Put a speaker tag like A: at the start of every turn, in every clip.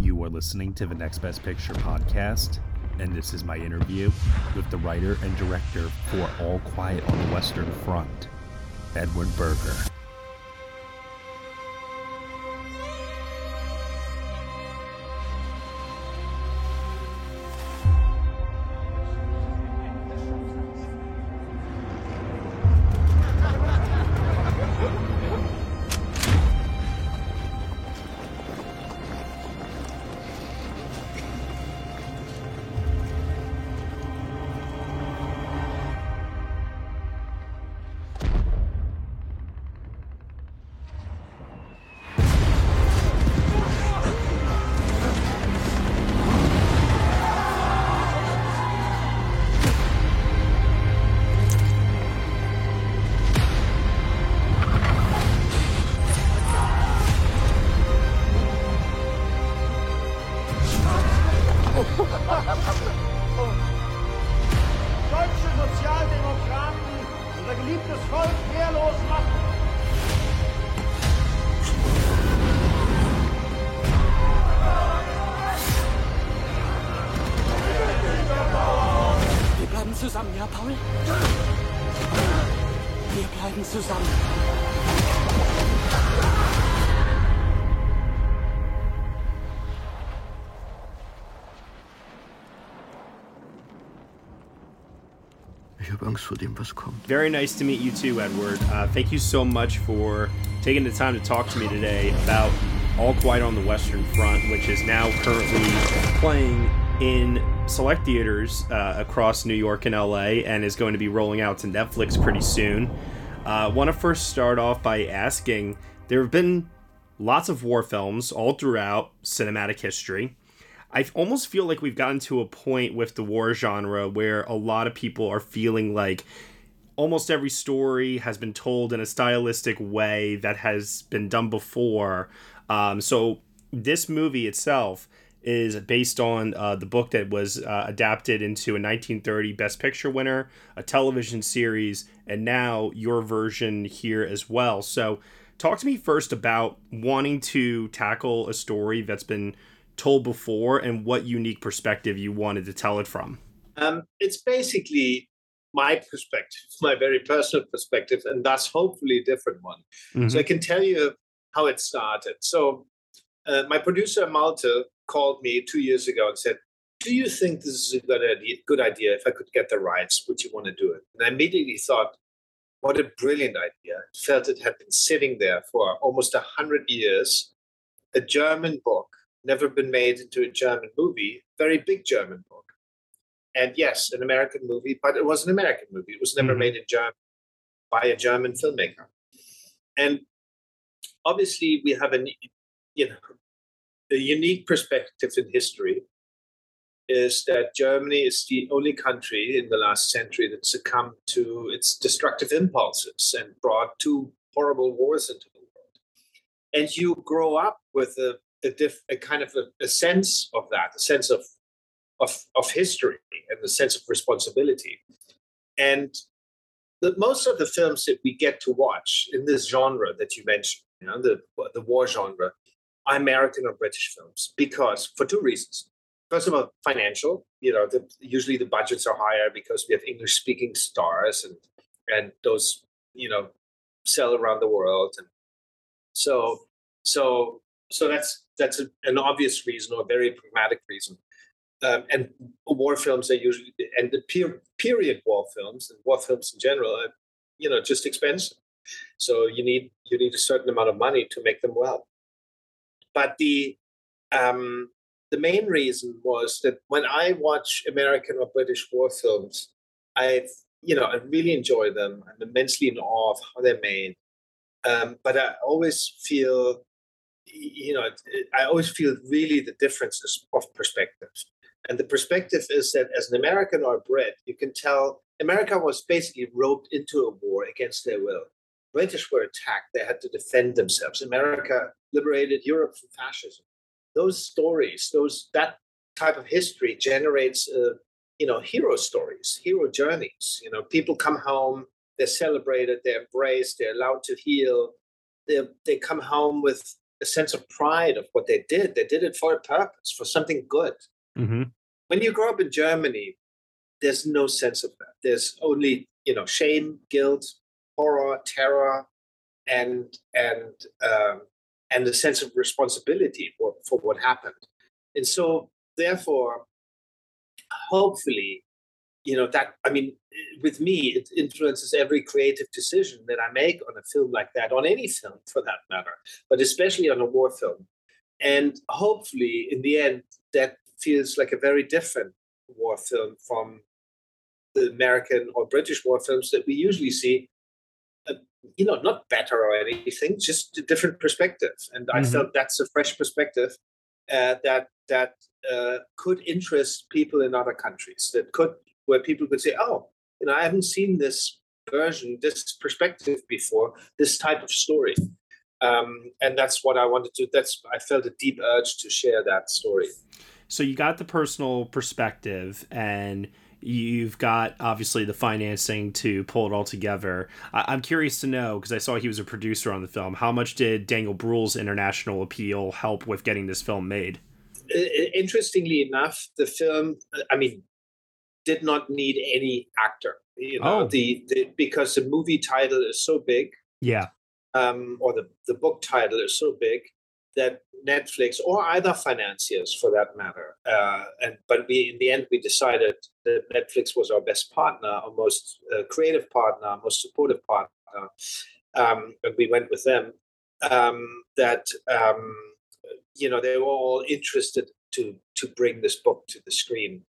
A: You are listening to the Next Best Picture podcast, and this is my interview with the writer and director for All Quiet on the Western Front, Edward Berger. Very nice to meet you too, Edward. Uh, thank you so much for taking the time to talk to me today about All Quiet on the Western Front, which is now currently playing in select theaters uh, across New York and LA and is going to be rolling out to Netflix pretty soon. I uh, want to first start off by asking there have been lots of war films all throughout cinematic history. I almost feel like we've gotten to a point with the war genre where a lot of people are feeling like almost every story has been told in a stylistic way that has been done before. Um, so this movie itself is based on uh, the book that was uh, adapted into a 1930 Best Picture winner, a television series, and now your version here as well. So, talk to me first about wanting to tackle a story that's been told before and what unique perspective you wanted to tell it from.
B: Um, it's basically my perspective, my very personal perspective, and that's hopefully a different one. Mm-hmm. So I can tell you how it started. So uh, my producer Malte called me two years ago and said, "Do you think this is a good idea? Good idea? If I could get the rights, would you want to do it?" And I immediately thought, "What a brilliant idea!" I felt it had been sitting there for almost a hundred years. A German book, never been made into a German movie, very big German book and yes, an American movie, but it was an American movie. It was never mm-hmm. made in German by a German filmmaker. And obviously, we have a you know a unique perspective in history. Is that Germany is the only country in the last century that succumbed to its destructive impulses and brought two horrible wars into the world. And you grow up with a, a, diff, a kind of a, a sense of that, a sense of of, of history and the sense of responsibility. And the, most of the films that we get to watch in this genre that you mentioned, you know, the, the war genre, are American or British films because for two reasons. First of all, financial. You know, the, usually the budgets are higher because we have English-speaking stars, and and those you know sell around the world, and so so so that's that's a, an obvious reason or a very pragmatic reason. Um, and war films are usually and the per- period war films and war films in general are you know just expensive so you need you need a certain amount of money to make them well but the um, the main reason was that when I watch American or British war films, I you know I really enjoy them. I'm immensely in awe of how they're made. Um, but I always feel, you know, I always feel really the differences of perspective. And the perspective is that as an American or a Brit, you can tell America was basically roped into a war against their will. British were attacked; they had to defend themselves. America liberated Europe from fascism those stories, those that type of history generates, uh, you know, hero stories, hero journeys. You know, people come home, they're celebrated, they're embraced, they're allowed to heal. They they come home with a sense of pride of what they did. They did it for a purpose, for something good. Mm-hmm. When you grow up in Germany, there's no sense of that. There's only you know shame, guilt, horror, terror, and and um, and the sense of responsibility for, for what happened. And so, therefore, hopefully, you know, that, I mean, with me, it influences every creative decision that I make on a film like that, on any film for that matter, but especially on a war film. And hopefully, in the end, that feels like a very different war film from the American or British war films that we usually see you know, not better or anything, just a different perspective. And mm-hmm. I felt that's a fresh perspective uh, that that uh, could interest people in other countries. That could where people could say, "Oh, you know, I haven't seen this version, this perspective before, this type of story." Um, and that's what I wanted to. That's I felt a deep urge to share that story.
A: So you got the personal perspective and You've got obviously the financing to pull it all together. I- am curious to know because I saw he was a producer on the film. How much did Daniel Bruhl's international appeal help with getting this film made?
B: Interestingly enough, the film, I mean, did not need any actor. You know, oh. the, the because the movie title is so big.
A: Yeah.
B: Um, or the, the book title is so big that Netflix or either financiers for that matter. Uh, and but we in the end we decided that Netflix was our best partner, our most uh, creative partner, our most supportive partner, um, and we went with them. Um, that um, you know they were all interested to to bring this book to the screen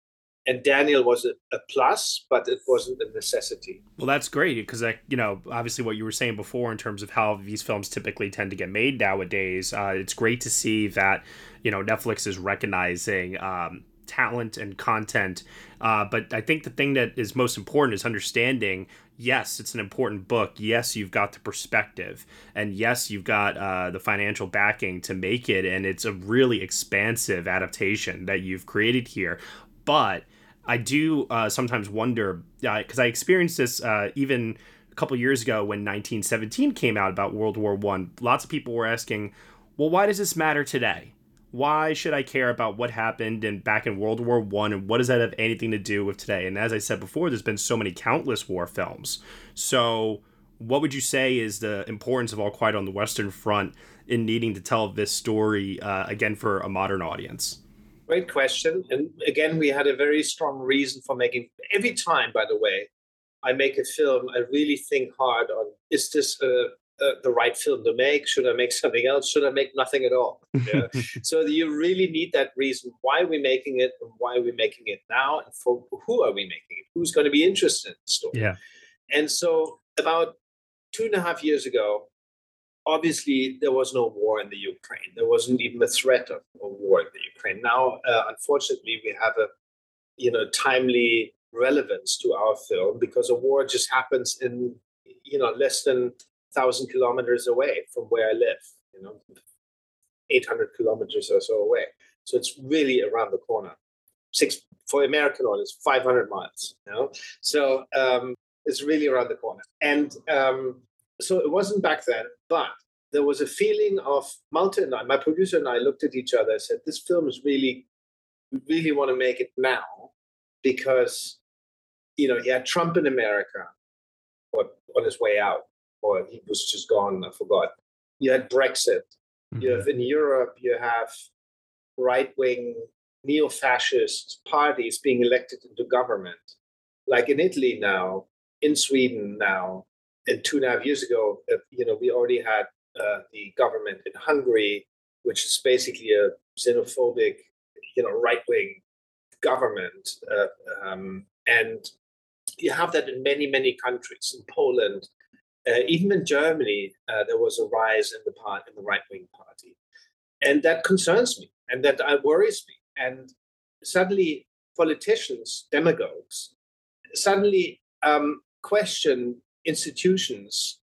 B: and Daniel was a, a, plus, but it wasn't a necessity.
A: Well, that's great because, like, you know, obviously what you were saying before in terms of how these films typically tend to get made nowadays, uh, it's great to see that, you know, Netflix is recognizing um, talent and content. Uh, but I think the thing that is most important is understanding yes, it's an important book. Yes, you've got the perspective. And yes, you've got uh, the financial backing to make it. And it's a really expansive adaptation that you've created here. But I do uh, sometimes wonder because uh, I experienced this uh, even a couple years ago when 1917 came out about World War One. Lots of people were asking, "Well, why does this matter today? Why should I care about what happened in back in World War One, and what does that have anything to do with today?" And as I said before, there's been so many countless war films. So, what would you say is the importance of All Quiet on the Western Front in needing to tell this story uh, again for a modern audience?
B: Great question. And again, we had a very strong reason for making. Every time, by the way, I make a film, I really think hard on: is this uh, uh, the right film to make? Should I make something else? Should I make nothing at all? Yeah. so you really need that reason. Why are we making it? And why are we making it now? And for who are we making it? Who's going to be interested in the story?
A: Yeah.
B: And so about two and a half years ago, obviously there was no war in the Ukraine. There wasn't even a threat of a war in the Ukraine. Now, uh, unfortunately, we have a you know timely relevance to our film because a war just happens in you know less than thousand kilometers away from where I live. You know, eight hundred kilometers or so away. So it's really around the corner. Six for American audience, five hundred miles. You know, so um, it's really around the corner. And um, so it wasn't back then, but there was a feeling of Malte and I, my producer and I looked at each other and said, this film is really, we really want to make it now because, you know, he had Trump in America or on his way out, or he was just gone, I forgot. You had Brexit. Mm-hmm. You have in Europe, you have right wing neo fascist parties being elected into government. Like in Italy now, in Sweden now, and two and a half years ago, you know, we already had uh, the government in Hungary, which is basically a xenophobic, you know, right wing government. Uh, um, and you have that in many, many countries. In Poland, uh, even in Germany, uh, there was a rise in the part in the right wing party, and that concerns me, and that uh, worries me. And suddenly, politicians, demagogues, suddenly um, question institutions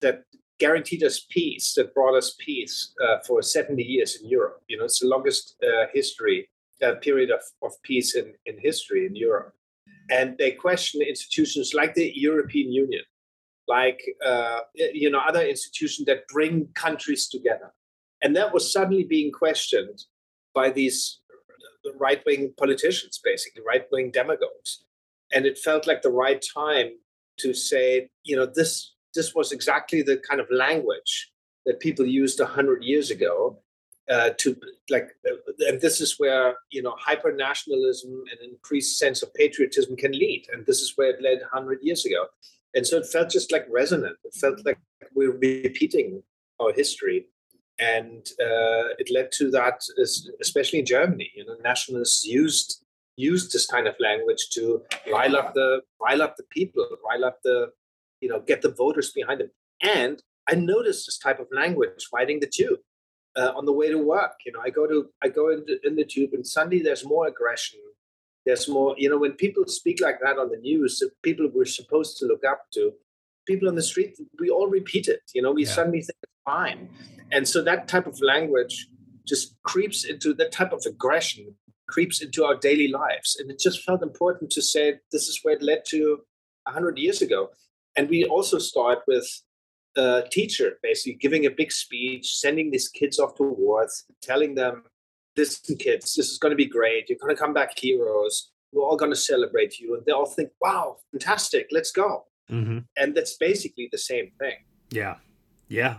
B: that guaranteed us peace, that brought us peace uh, for 70 years in Europe. You know, it's the longest uh, history uh, period of, of peace in, in history in Europe. And they question institutions like the European Union, like uh, you know other institutions that bring countries together. And that was suddenly being questioned by these right-wing politicians, basically right-wing demagogues. And it felt like the right time to say, you know, this this was exactly the kind of language that people used hundred years ago uh, to like, and this is where you know hyper nationalism and increased sense of patriotism can lead, and this is where it led hundred years ago, and so it felt just like resonant. It felt like we we're repeating our history, and uh, it led to that, especially in Germany. You know, nationalists used used this kind of language to rile up the rile up the people, rile up the you know get the voters behind them. And I noticed this type of language riding the tube uh, on the way to work. You know, I go to I go in the, in the tube, and suddenly there's more aggression. There's more. You know, when people speak like that on the news, the people we're supposed to look up to, people on the street, we all repeat it. You know, we yeah. suddenly think it's fine, and so that type of language just creeps into that type of aggression creeps into our daily lives. And it just felt important to say this is where it led to 100 years ago. And we also start with a teacher basically giving a big speech, sending these kids off to wars, telling them, listen, kids, this is going to be great. You're going to come back heroes. We're all going to celebrate you. And they all think, wow, fantastic, let's go. Mm-hmm. And that's basically the same thing.
A: Yeah. Yeah.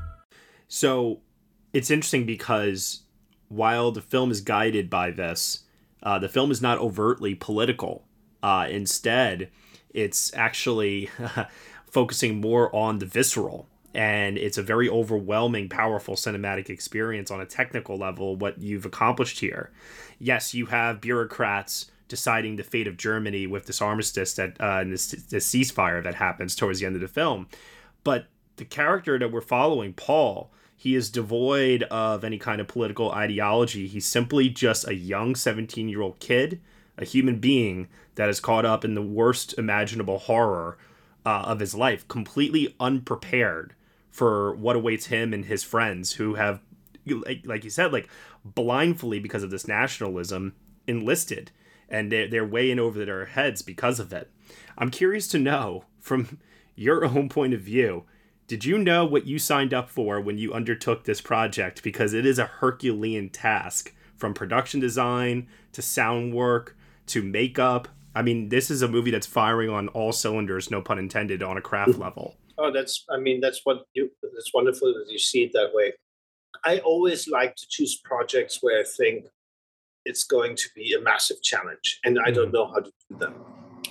A: So it's interesting because while the film is guided by this, uh, the film is not overtly political. Uh, instead, it's actually focusing more on the visceral. And it's a very overwhelming, powerful cinematic experience on a technical level, what you've accomplished here. Yes, you have bureaucrats deciding the fate of Germany with this armistice that uh, and this, this ceasefire that happens towards the end of the film. But the character that we're following, Paul, he is devoid of any kind of political ideology. He's simply just a young 17 year old kid, a human being that is caught up in the worst imaginable horror uh, of his life, completely unprepared for what awaits him and his friends who have, like, like you said, like blindly because of this nationalism enlisted and they're, they're way in over their heads because of it. I'm curious to know from your own point of view did you know what you signed up for when you undertook this project? Because it is a Herculean task from production design to sound work to makeup. I mean, this is a movie that's firing on all cylinders, no pun intended, on a craft level.
B: Oh, that's, I mean, that's what you, that's wonderful that you see it that way. I always like to choose projects where I think it's going to be a massive challenge and I don't mm-hmm. know how to do them.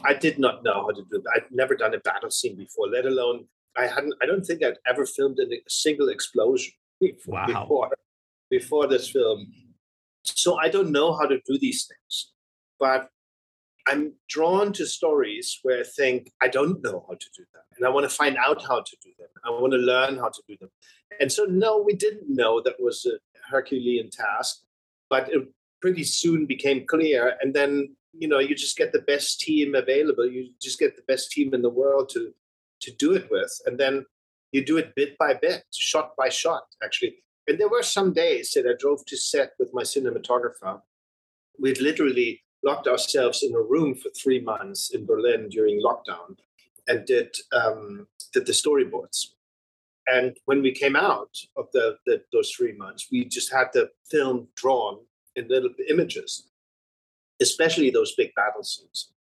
B: I did not know how to do that. I'd never done a battle scene before, let alone I hadn't. I don't think I'd ever filmed a single explosion before, wow. before before this film. So I don't know how to do these things, but I'm drawn to stories where I think I don't know how to do them, and I want to find out how to do them. I want to learn how to do them. And so, no, we didn't know that was a Herculean task, but it pretty soon became clear. And then, you know, you just get the best team available. You just get the best team in the world to to do it with. And then you do it bit by bit, shot by shot, actually. And there were some days that I drove to set with my cinematographer. We'd literally locked ourselves in a room for three months in Berlin during lockdown and did um, did the storyboards. And when we came out of the, the, those three months, we just had the film drawn in little images, especially those big battle scenes.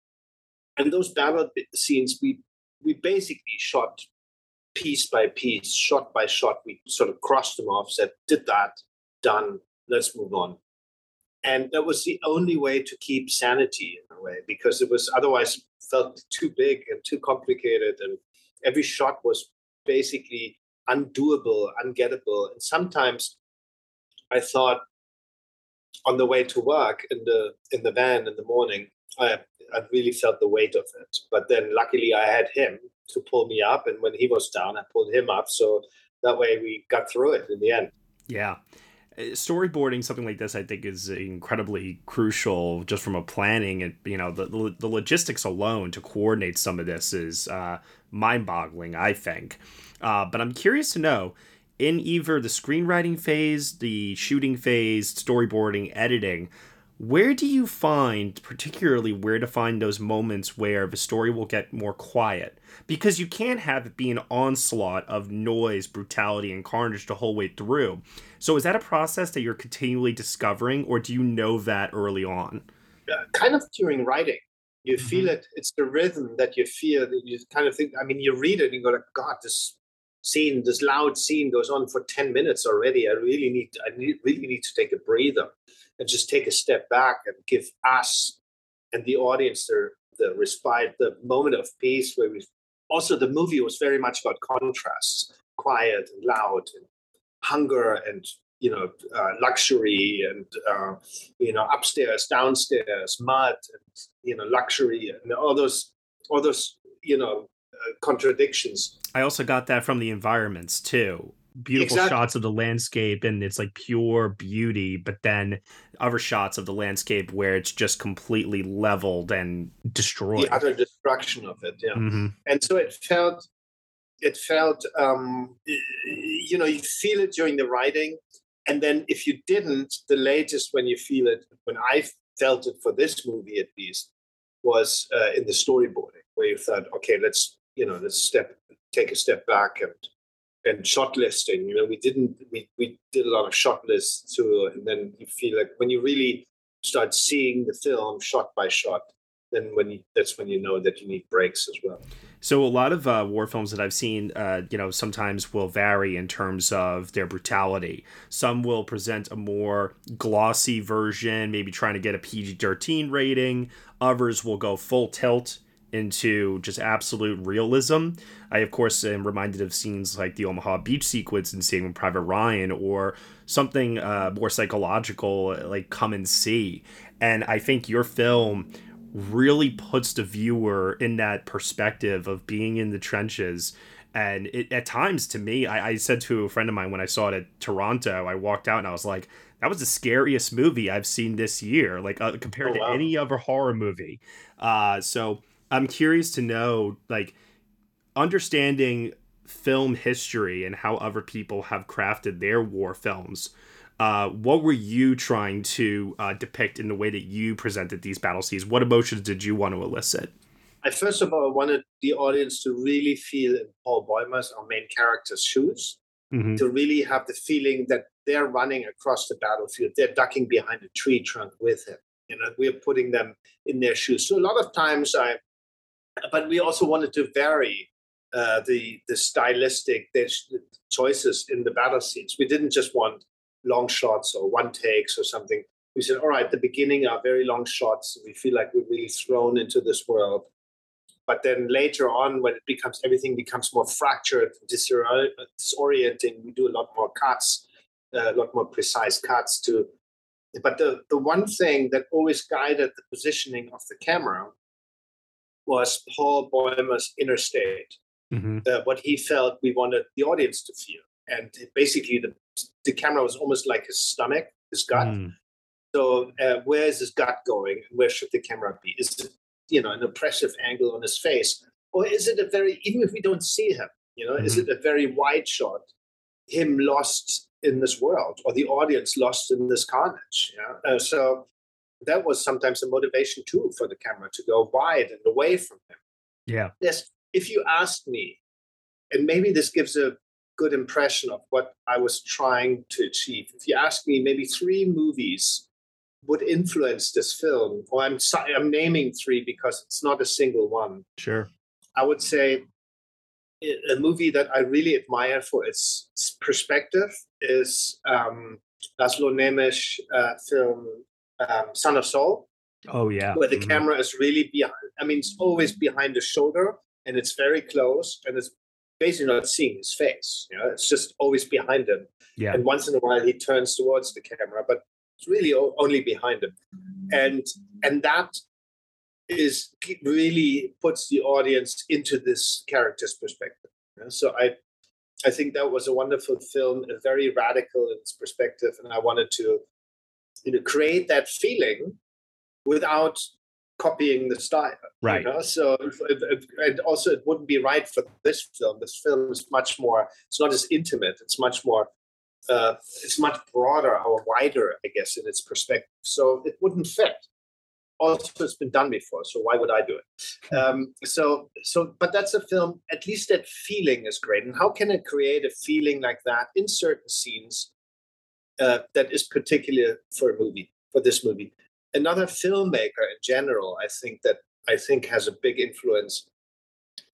B: And those battle scenes, we we basically shot piece by piece, shot by shot. We sort of crossed them off, said, "Did that, done. Let's move on." And that was the only way to keep sanity in a way, because it was otherwise felt too big and too complicated, and every shot was basically undoable, ungettable. And sometimes I thought on the way to work in the in the van in the morning, I I really felt the weight of it. But then luckily I had him to pull me up, and when he was down, I pulled him up. So that way we got through it in the end.
A: Yeah. Uh, storyboarding something like this, I think, is incredibly crucial just from a planning and you know the the logistics alone to coordinate some of this is uh, mind-boggling. I think, uh, but I'm curious to know in either the screenwriting phase, the shooting phase, storyboarding, editing, where do you find, particularly, where to find those moments where the story will get more quiet? Because you can't have it be an onslaught of noise, brutality, and carnage the whole way through. So, is that a process that you're continually discovering, or do you know that early on?
B: Uh, kind of during writing. You mm-hmm. feel it. It's the rhythm that you feel that you kind of think. I mean, you read it and you go like, God, this scene, this loud scene goes on for 10 minutes already. I really need, I need, really need to take a breather and just take a step back and give us and the audience the, the respite, the moment of peace where we also the movie was very much about contrasts, quiet and loud and hunger and you know uh, luxury and uh, you know upstairs downstairs mud and you know luxury and all those all those you know uh, contradictions.
A: I also got that from the environments too beautiful exactly. shots of the landscape and it's like pure beauty but then other shots of the landscape where it's just completely leveled and destroyed
B: the utter destruction of it yeah mm-hmm. and so it felt it felt um you know you feel it during the writing and then if you didn't the latest when you feel it when i felt it for this movie at least was uh, in the storyboarding where you thought okay let's you know let's step take a step back and and shot listing. You know, we didn't we, we did a lot of shot lists too, and then you feel like when you really start seeing the film shot by shot, then when you, that's when you know that you need breaks as well.
A: So a lot of uh, war films that I've seen, uh, you know, sometimes will vary in terms of their brutality. Some will present a more glossy version, maybe trying to get a PG thirteen rating. Others will go full tilt into just absolute realism. I, of course, am reminded of scenes like the Omaha Beach sequence in Saving Private Ryan or something uh, more psychological like Come and See. And I think your film really puts the viewer in that perspective of being in the trenches. And it, at times, to me, I, I said to a friend of mine when I saw it at Toronto, I walked out and I was like, that was the scariest movie I've seen this year, like uh, compared oh, wow. to any other horror movie. Uh, so I'm curious to know, like, understanding film history and how other people have crafted their war films. Uh, what were you trying to uh, depict in the way that you presented these battle scenes? What emotions did you want to elicit?
B: I first of all wanted the audience to really feel in Paul Bäumer's, our main character's shoes, mm-hmm. to really have the feeling that they're running across the battlefield, they're ducking behind a tree trunk with him. You know, we're putting them in their shoes. So a lot of times I but we also wanted to vary uh, the the stylistic choices in the battle scenes. We didn't just want long shots or one takes or something. We said, all right, the beginning are very long shots. We feel like we're really thrown into this world. But then later on, when it becomes everything becomes more fractured, disorienting, we do a lot more cuts, uh, a lot more precise cuts to. But the the one thing that always guided the positioning of the camera was Paul Bäumer's inner state, mm-hmm. uh, what he felt we wanted the audience to feel. And basically, the, the camera was almost like his stomach, his gut. Mm. So, uh, where is his gut going? Where should the camera be? Is it, you know, an oppressive angle on his face? Or is it a very, even if we don't see him, you know, mm-hmm. is it a very wide shot, him lost in this world or the audience lost in this carnage. Yeah? Uh, so that was sometimes a motivation too for the camera to go wide and away from him.
A: Yeah.
B: Yes. If you ask me, and maybe this gives a good impression of what I was trying to achieve. If you ask me, maybe three movies would influence this film, or I'm I'm naming three because it's not a single one.
A: Sure.
B: I would say a movie that I really admire for its perspective is um, Laszlo Nemes' uh, film um, Son of Saul.
A: Oh yeah,
B: where the mm-hmm. camera is really behind. I mean, it's always behind the shoulder, and it's very close, and it's basically not seeing his face. You know, it's just always behind him.
A: Yeah.
B: And once in a while, he turns towards the camera, but it's really only behind him, and and that is really puts the audience into this character's perspective. So I, I think that was a wonderful film, very radical in its perspective, and I wanted to, you know, create that feeling without copying the style.
A: Right.
B: You know? So, and also it wouldn't be right for this film. This film is much more. It's not as intimate. It's much more. Uh, it's much broader or wider, I guess, in its perspective. So it wouldn't fit also it's been done before so why would i do it hmm. um, so so but that's a film at least that feeling is great and how can it create a feeling like that in certain scenes uh, that is particular for a movie for this movie another filmmaker in general i think that i think has a big influence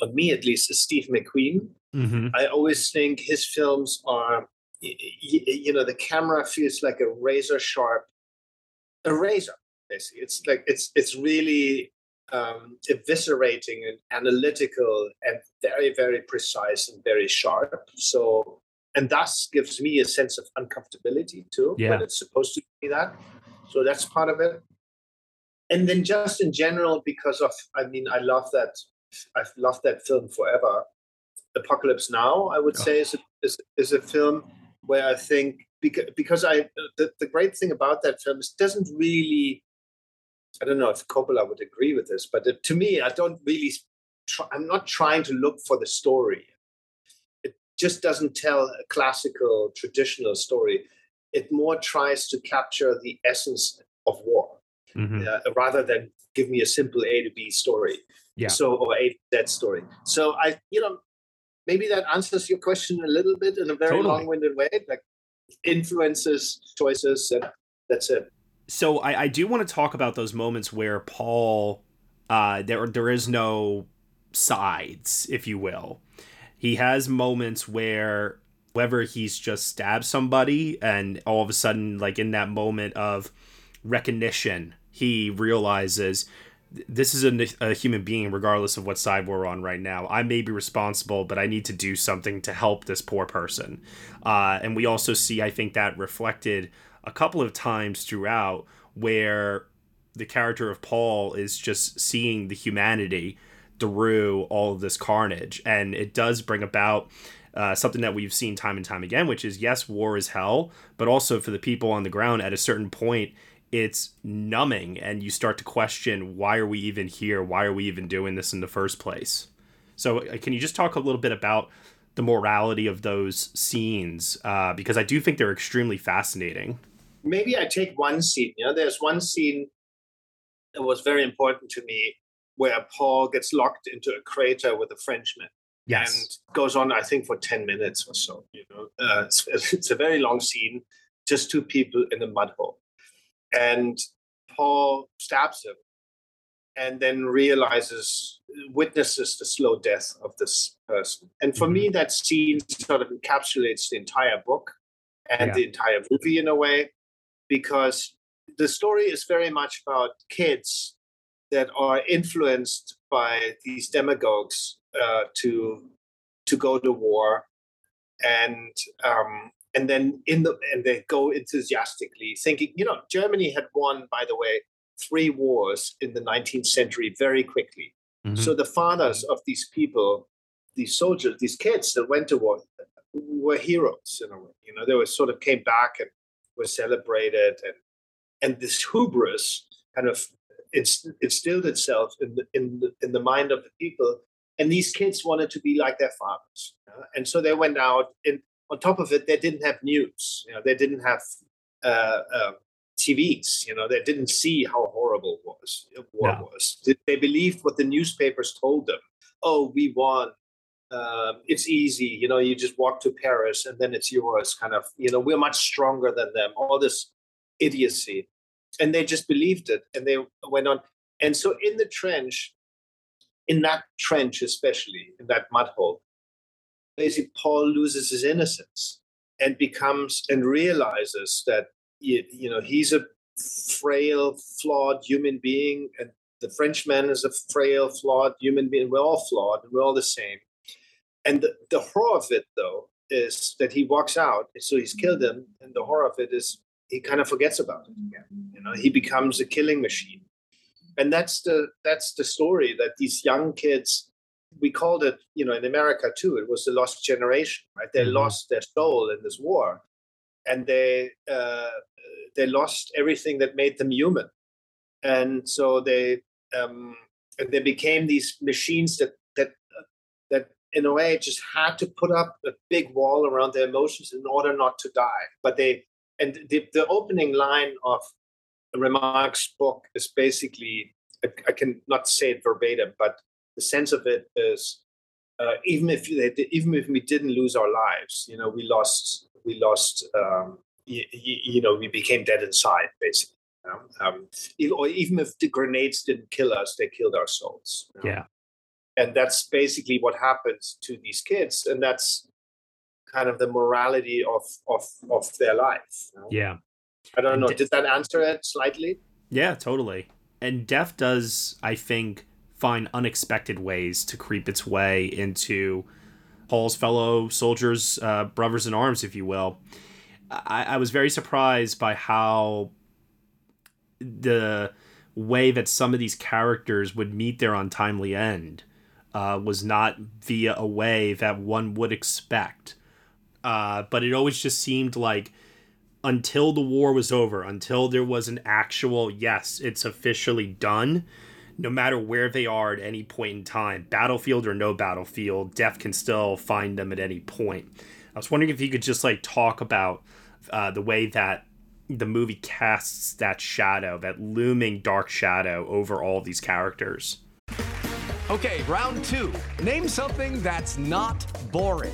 B: on me at least is steve mcqueen
A: mm-hmm.
B: i always think his films are you know the camera feels like a razor sharp a razor basically. It's like it's it's really um, eviscerating and analytical and very very precise and very sharp. So and thus gives me a sense of uncomfortability too
A: yeah.
B: when it's supposed to be that. So that's part of it. And then just in general, because of I mean I love that I've loved that film forever. Apocalypse Now, I would oh. say, is a, is, is a film where I think because, because I the, the great thing about that film is it doesn't really I don't know if Coppola would agree with this, but it, to me, I don't really. Try, I'm not trying to look for the story. Just doesn't tell a classical, traditional story. It more tries to capture the essence of war,
A: mm-hmm.
B: uh, rather than give me a simple A to B story.
A: Yeah.
B: So or A to Z story. So I, you know, maybe that answers your question a little bit in a very totally. long-winded way. Like influences, choices, and that's it
A: so I, I do want to talk about those moments where Paul, uh, there there is no sides, if you will. He has moments where whether he's just stabbed somebody and all of a sudden, like in that moment of recognition, he realizes this is a, a, human being regardless of what side we're on right now. I may be responsible but i need to do something to help this poor person. Uh, and we also see i think that reflected a couple of times throughout where the character of Paul is just seeing the humanity through all of this carnage. And it does bring about uh, something that we've seen time and time again, which is yes, war is hell, but also for the people on the ground at a certain point, it's numbing and you start to question why are we even here? Why are we even doing this in the first place? So, uh, can you just talk a little bit about the morality of those scenes? Uh, because I do think they're extremely fascinating
B: maybe I take one scene. You know, there's one scene that was very important to me where Paul gets locked into a crater with a Frenchman.
A: Yes.
B: And goes on, I think, for 10 minutes or so. You know, uh, it's, it's a very long scene, just two people in a mud hole. And Paul stabs him and then realizes, witnesses the slow death of this person. And for mm-hmm. me, that scene sort of encapsulates the entire book and yeah. the entire movie in a way because the story is very much about kids that are influenced by these demagogues uh, to to go to war and um, and then in the and they go enthusiastically thinking you know germany had won by the way three wars in the 19th century very quickly mm-hmm. so the fathers of these people these soldiers these kids that went to war were heroes in a way you know they were sort of came back and were celebrated and and this hubris kind of it's instilled itself in the, in the, in the mind of the people and these kids wanted to be like their fathers and so they went out and on top of it, they didn't have news. You know, they didn't have uh, uh, TVs. You know, they didn't see how horrible was war no. was. They believed what the newspapers told them. Oh, we won. Um, it's easy. You know, you just walk to Paris and then it's yours. Kind of. You know, we're much stronger than them. All this idiocy, and they just believed it, and they went on. And so, in the trench, in that trench, especially in that mud hole, basically Paul loses his innocence and becomes and realizes that you, know he's a frail, flawed human being, and the Frenchman is a frail, flawed human being. We're all flawed, and we're all the same. And the, the horror of it, though, is that he walks out, so he's killed mm-hmm. him, and the horror of it is he kind of forgets about it again. You know, he becomes a killing machine, and that's the that's the story that these young kids. We called it, you know, in America too. It was the lost generation, right? They mm-hmm. lost their soul in this war, and they uh, they lost everything that made them human, and so they um, they became these machines that that that in a way just had to put up a big wall around their emotions in order not to die. But they and the, the opening line of Remarque's book is basically I, I can not say it verbatim, but the sense of it is uh, even if even if we didn't lose our lives, you know, we lost we lost um, you, you, know we became dead inside basically. You know? um, or even if the grenades didn't kill us, they killed our souls.
A: You know? Yeah,
B: and that's basically what happens to these kids, and that's kind of the morality of of of their life.
A: You know? Yeah,
B: I don't know. Did that answer it slightly?
A: Yeah, totally. And Death does, I think, find unexpected ways to creep its way into Paul's fellow soldiers, uh, brothers in arms, if you will. I, I was very surprised by how the way that some of these characters would meet their untimely end uh, was not via a way that one would expect. Uh, but it always just seemed like until the war was over, until there was an actual, yes, it's officially done, no matter where they are at any point in time, battlefield or no battlefield, death can still find them at any point. I was wondering if you could just like talk about uh, the way that the movie casts that shadow, that looming dark shadow over all these characters.
C: Okay, round two. Name something that's not boring.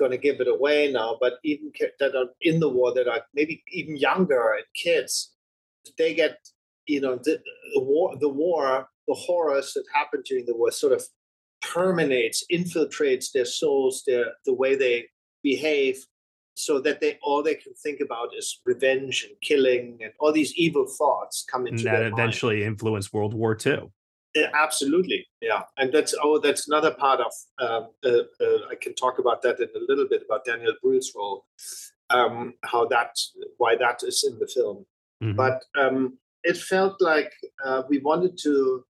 B: going to give it away now, but even that are in the war that are maybe even younger and kids, they get, you know, the, the war, the war the horrors that happened during the war sort of permeates, infiltrates their souls, their the way they behave, so that they all they can think about is revenge and killing and all these evil thoughts come into
A: and that eventually mind. influenced World War II.
B: Absolutely, yeah, and that's oh, that's another part of. Um, uh, uh, I can talk about that in a little bit about Daniel Brühl's role, um, how that why that is in the film, mm-hmm. but um, it felt like uh, we wanted to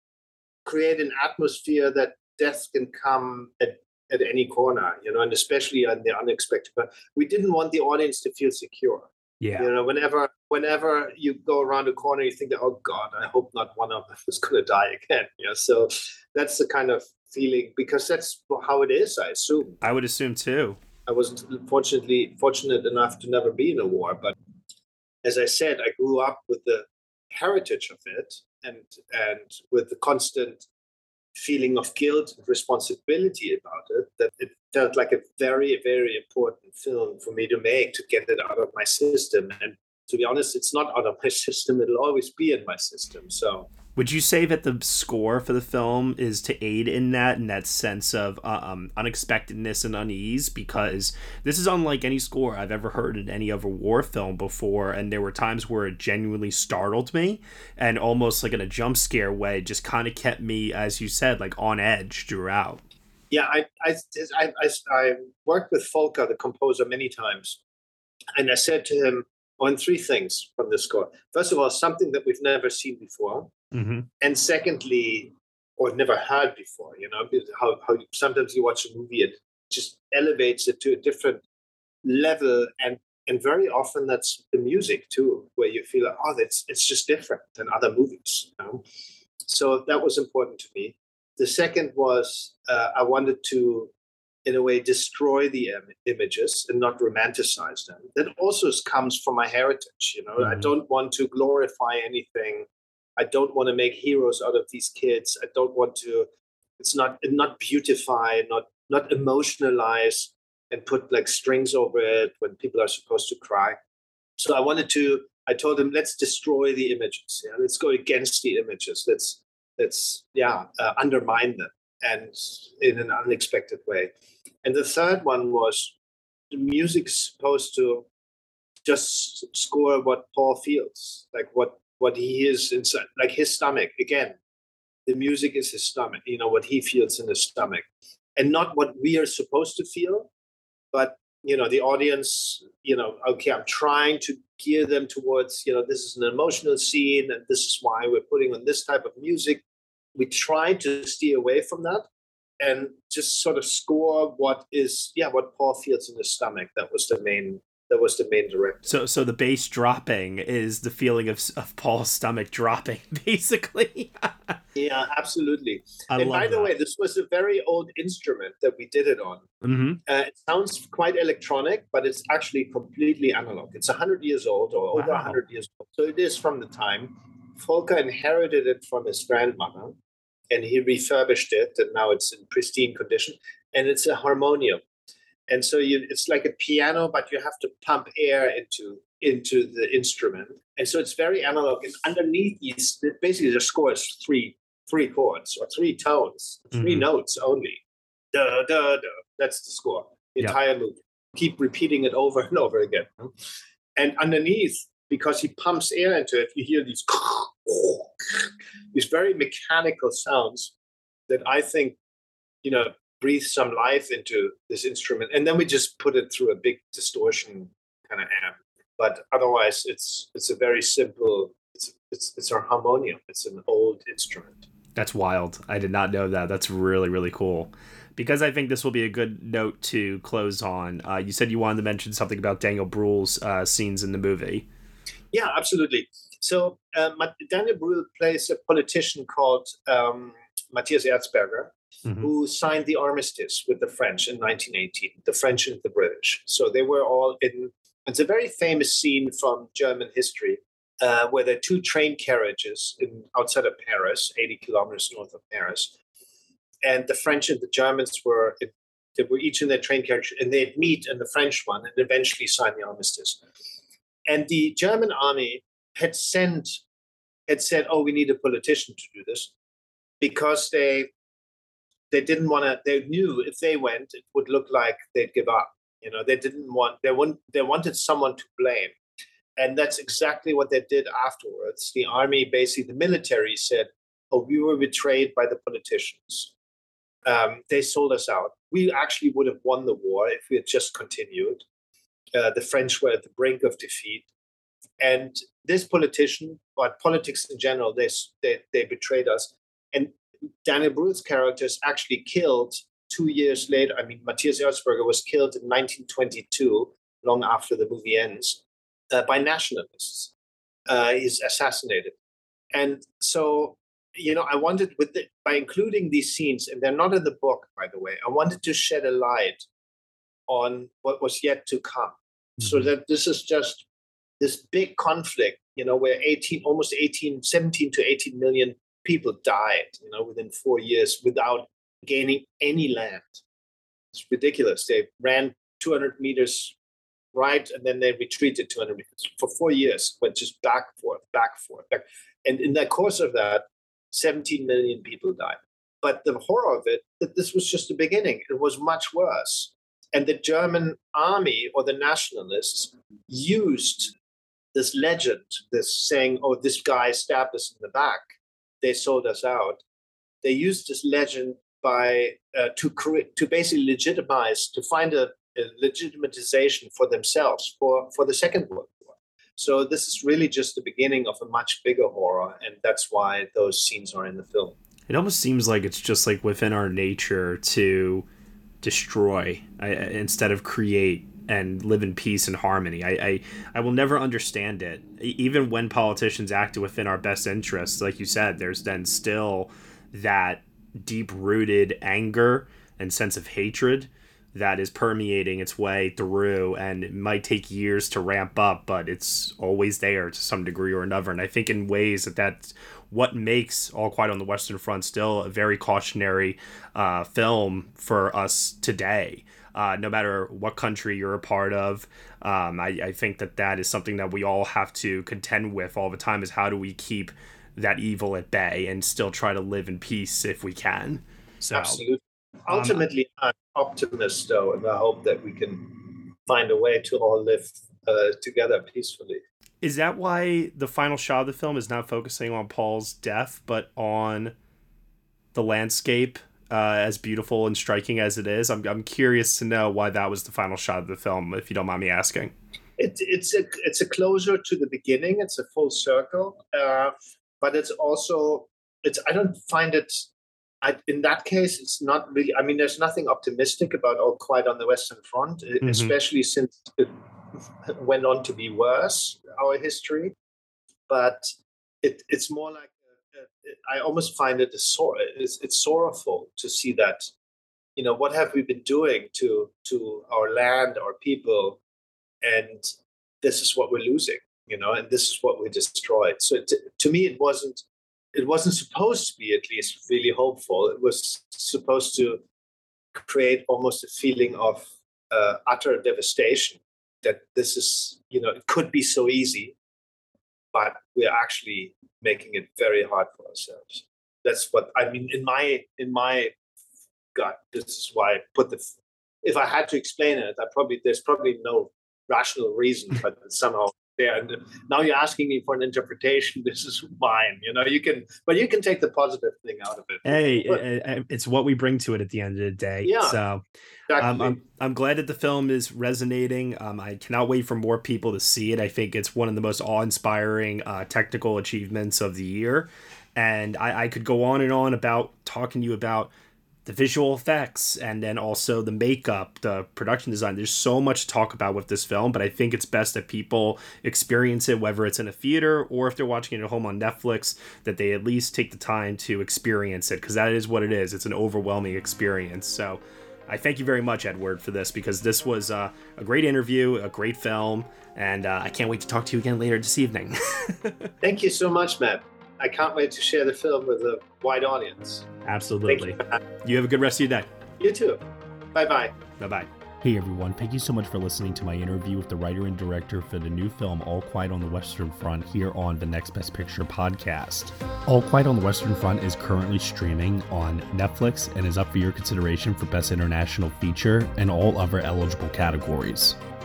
B: create an atmosphere that death can come at, at any corner, you know, and especially on the unexpected. But we didn't want the audience to feel secure.
A: Yeah.
B: You know, whenever whenever you go around a corner, you think, oh God, I hope not one of them is gonna die again. Yeah. So that's the kind of feeling because that's how it is, I assume.
A: I would assume too.
B: I wasn't fortunately fortunate enough to never be in a war, but as I said, I grew up with the heritage of it and and with the constant feeling of guilt and responsibility about it that it felt like a very very important film for me to make to get it out of my system and to be honest it's not out of my system it'll always be in my system so
A: would you say that the score for the film is to aid in that, in that sense of uh, um, unexpectedness and unease? Because this is unlike any score I've ever heard in any other war film before, and there were times where it genuinely startled me, and almost like in a jump scare way, just kind of kept me, as you said, like on edge throughout.
B: Yeah, I I, I, I, I worked with Volker, the composer, many times, and I said to him on three things from the score. First of all, something that we've never seen before,
A: mm-hmm.
B: and secondly, or never heard before. You know, how how sometimes you watch a movie, it just elevates it to a different level, and and very often that's the music too, where you feel like, oh, that's it's just different than other movies. You know? So that was important to me. The second was uh, I wanted to, in a way, destroy the Im- images and not romanticize them. That also comes from my heritage. You know, mm-hmm. I don't want to glorify anything. I don't want to make heroes out of these kids. I don't want to. It's not not beautify, not not emotionalize, and put like strings over it when people are supposed to cry. So I wanted to. I told him, let's destroy the images. Yeah, let's go against the images. Let's let's yeah uh, undermine them and in an unexpected way. And the third one was the music's supposed to just score what Paul feels, like what what he is inside, like his stomach. Again, the music is his stomach. You know what he feels in his stomach, and not what we are supposed to feel, but you know the audience. You know, okay, I'm trying to gear them towards. You know, this is an emotional scene, and this is why we're putting on this type of music we try to steer away from that and just sort of score what is yeah what Paul feels in his stomach. That was the main that was the main direction.
A: So so the bass dropping is the feeling of of Paul's stomach dropping, basically.
B: yeah, absolutely.
A: I
B: and by
A: that.
B: the way, this was a very old instrument that we did it on.
A: Mm-hmm.
B: Uh, it sounds quite electronic, but it's actually completely analog. It's hundred years old or over
A: Wow.
B: hundred years old. So it is from the time. Volker inherited it from his grandmother, and he refurbished it, and now it's in pristine condition. And it's a harmonium, and so you, it's like a piano, but you have to pump air into into the instrument, and so it's very analog. And underneath is basically the score is three three chords or three tones, 3
A: Mhm.
B: notes only. Da da da. That's the score. The
A: Yeah.
B: entire movie. Keep repeating it over and over again. And underneath, because he pumps air into it, you hear these these very mechanical sounds that I think, you know, breathe some life into this instrument. And then we just put it through a big distortion kind of amp. But otherwise, it's it's a very simple. It's it's it's our harmonium. It's an old instrument.
A: That's wild. I did not know that. That's really, really cool. Because I think this will be a good note to close on. Uh, you said you wanted to mention something about Daniel Bruhl's uh, scenes in the movie.
B: Yeah, absolutely. So uh, Daniel Brühl plays a politician called um, Matthias Erzberger,
A: Mhm.
B: who signed the armistice with the French in 1918, the French and the British. So they were all in. It's a very famous scene from German history uh, where there are two train carriages in, outside of Paris, 80 kilometers north of Paris. And the French and the Germans were, they were each in their train carriage and they'd meet in the French one and eventually sign the armistice. And the German army had sent, had said, oh, we need a politician to do this because they they didn't want to they knew if they went it would look like they'd give up. You know they didn't want they want they wanted someone to blame. And that's exactly what they did afterwards. The army basically the military said oh we were betrayed by the politicians. Um, they sold us out. We actually would have won the war if we had just continued. Uh, the french were at the brink of defeat. And this politician but politics in general they they, they betrayed us and Daniel Bruhl's character is actually killed two years later. I mean, Matthias Erzberger was killed in 1922, long after the movie ends, uh, by nationalists. Uh, he's assassinated. And so, you know, I wanted, with the, by including these scenes, and they're not in the book, by the way, I wanted to shed a light on what was yet to come. So that this is just this big conflict, you know, where 18, almost 18, 17 to 18 million people died, you know, within four years without gaining any land. It's ridiculous. They ran 200 meters right, and then they retreated 200 meters for four years, went just back forth, back forth. Back. And in the course of that, 17 million people died. But the horror of it, that this was just the beginning. It was much worse. And the German army or the nationalists used this legend, this saying, oh, this guy stabbed us in the back they sold us out. They used this legend by uh, to create to basically legitimize to find a, a legitimization for themselves for for the Second World War. So this is really just the beginning of a much bigger horror, and that's why those scenes are in the film.
A: It almost seems like it's just like within our nature to destroy I, instead of create and live in peace and harmony. I, I, I will never understand it. Even when politicians act within our best interests, like you said, there's then still that deep rooted anger and sense of hatred that is permeating its way through and it might take years to ramp up but it's always there to some degree or another and i think in ways that that's what makes all quiet on the western front still a very cautionary uh, film for us today uh, no matter what country you're a part of um, I, I think that that is something that we all have to contend with all the time is how do we keep that evil at bay and still try to live in peace if we can. So,
B: Absolutely. Um, Ultimately, um, I'm optimist though, and I hope that we can find a way to all live uh, together peacefully.
A: Is that why the final shot of the film is not focusing on Paul's death, but on the landscape uh, as beautiful and striking as it is? I'm, I'm curious to know why that was the final shot of the film, if you don't mind me asking.
B: It, it's a it's a closure to the beginning. It's a full circle. Uh, but it's also it's i don't find it I, in that case it's not really i mean there's nothing optimistic about all quiet on the western front mm-hmm. especially since it went on to be worse our history but it, it's more like a, a, I almost find it a sor- it's, it's sorrowful to see that you know what have we been doing to to our land our people and this is what we're losing you know, and this is what we destroyed. So to, to me, it wasn't it wasn't supposed to be at least really hopeful. It was supposed to create almost a feeling of uh, utter devastation that this is, you know, it could be so easy, but we're actually making it very hard for ourselves. That's what I mean in my in my gut. This is why I put the. If I had to explain it, I probably there's probably no rational reason, but somehow there. And now you're asking me for an interpretation. This is mine. You know, you can, but you can take the positive thing out of it.
A: Hey, but, eh, eh, it's what we bring to it at the end of the day. Yeah. So exactly. um, I'm I'm glad that the film is resonating. Um, I cannot wait for more people to see it. I think it's one of the most awe-inspiring uh, technical achievements of the year. And I, I could go on and on about talking to you about the visual effects and then also the makeup, the production design. There's so much to talk about with this film, but I think it's best that people experience it, whether it's in a theater or if they're watching it at home on Netflix, that they at least take the time to experience it because that is what it is. It's an overwhelming experience. So I thank you very much, Edward, for this because this was uh, a great interview, a great film, and uh, I can't wait to talk to you again later this evening.
B: thank you so much, Matt. I can't wait to share the film with a wide audience.
A: Absolutely. You. you have a good rest of your day.
B: You too. Bye bye.
A: Bye bye. Hey everyone, thank you so much for listening to my interview with the writer and director for the new film All Quiet on the Western Front here on the Next Best Picture podcast. All Quiet on the Western Front is currently streaming on Netflix and is up for your consideration for Best International Feature and all other eligible categories.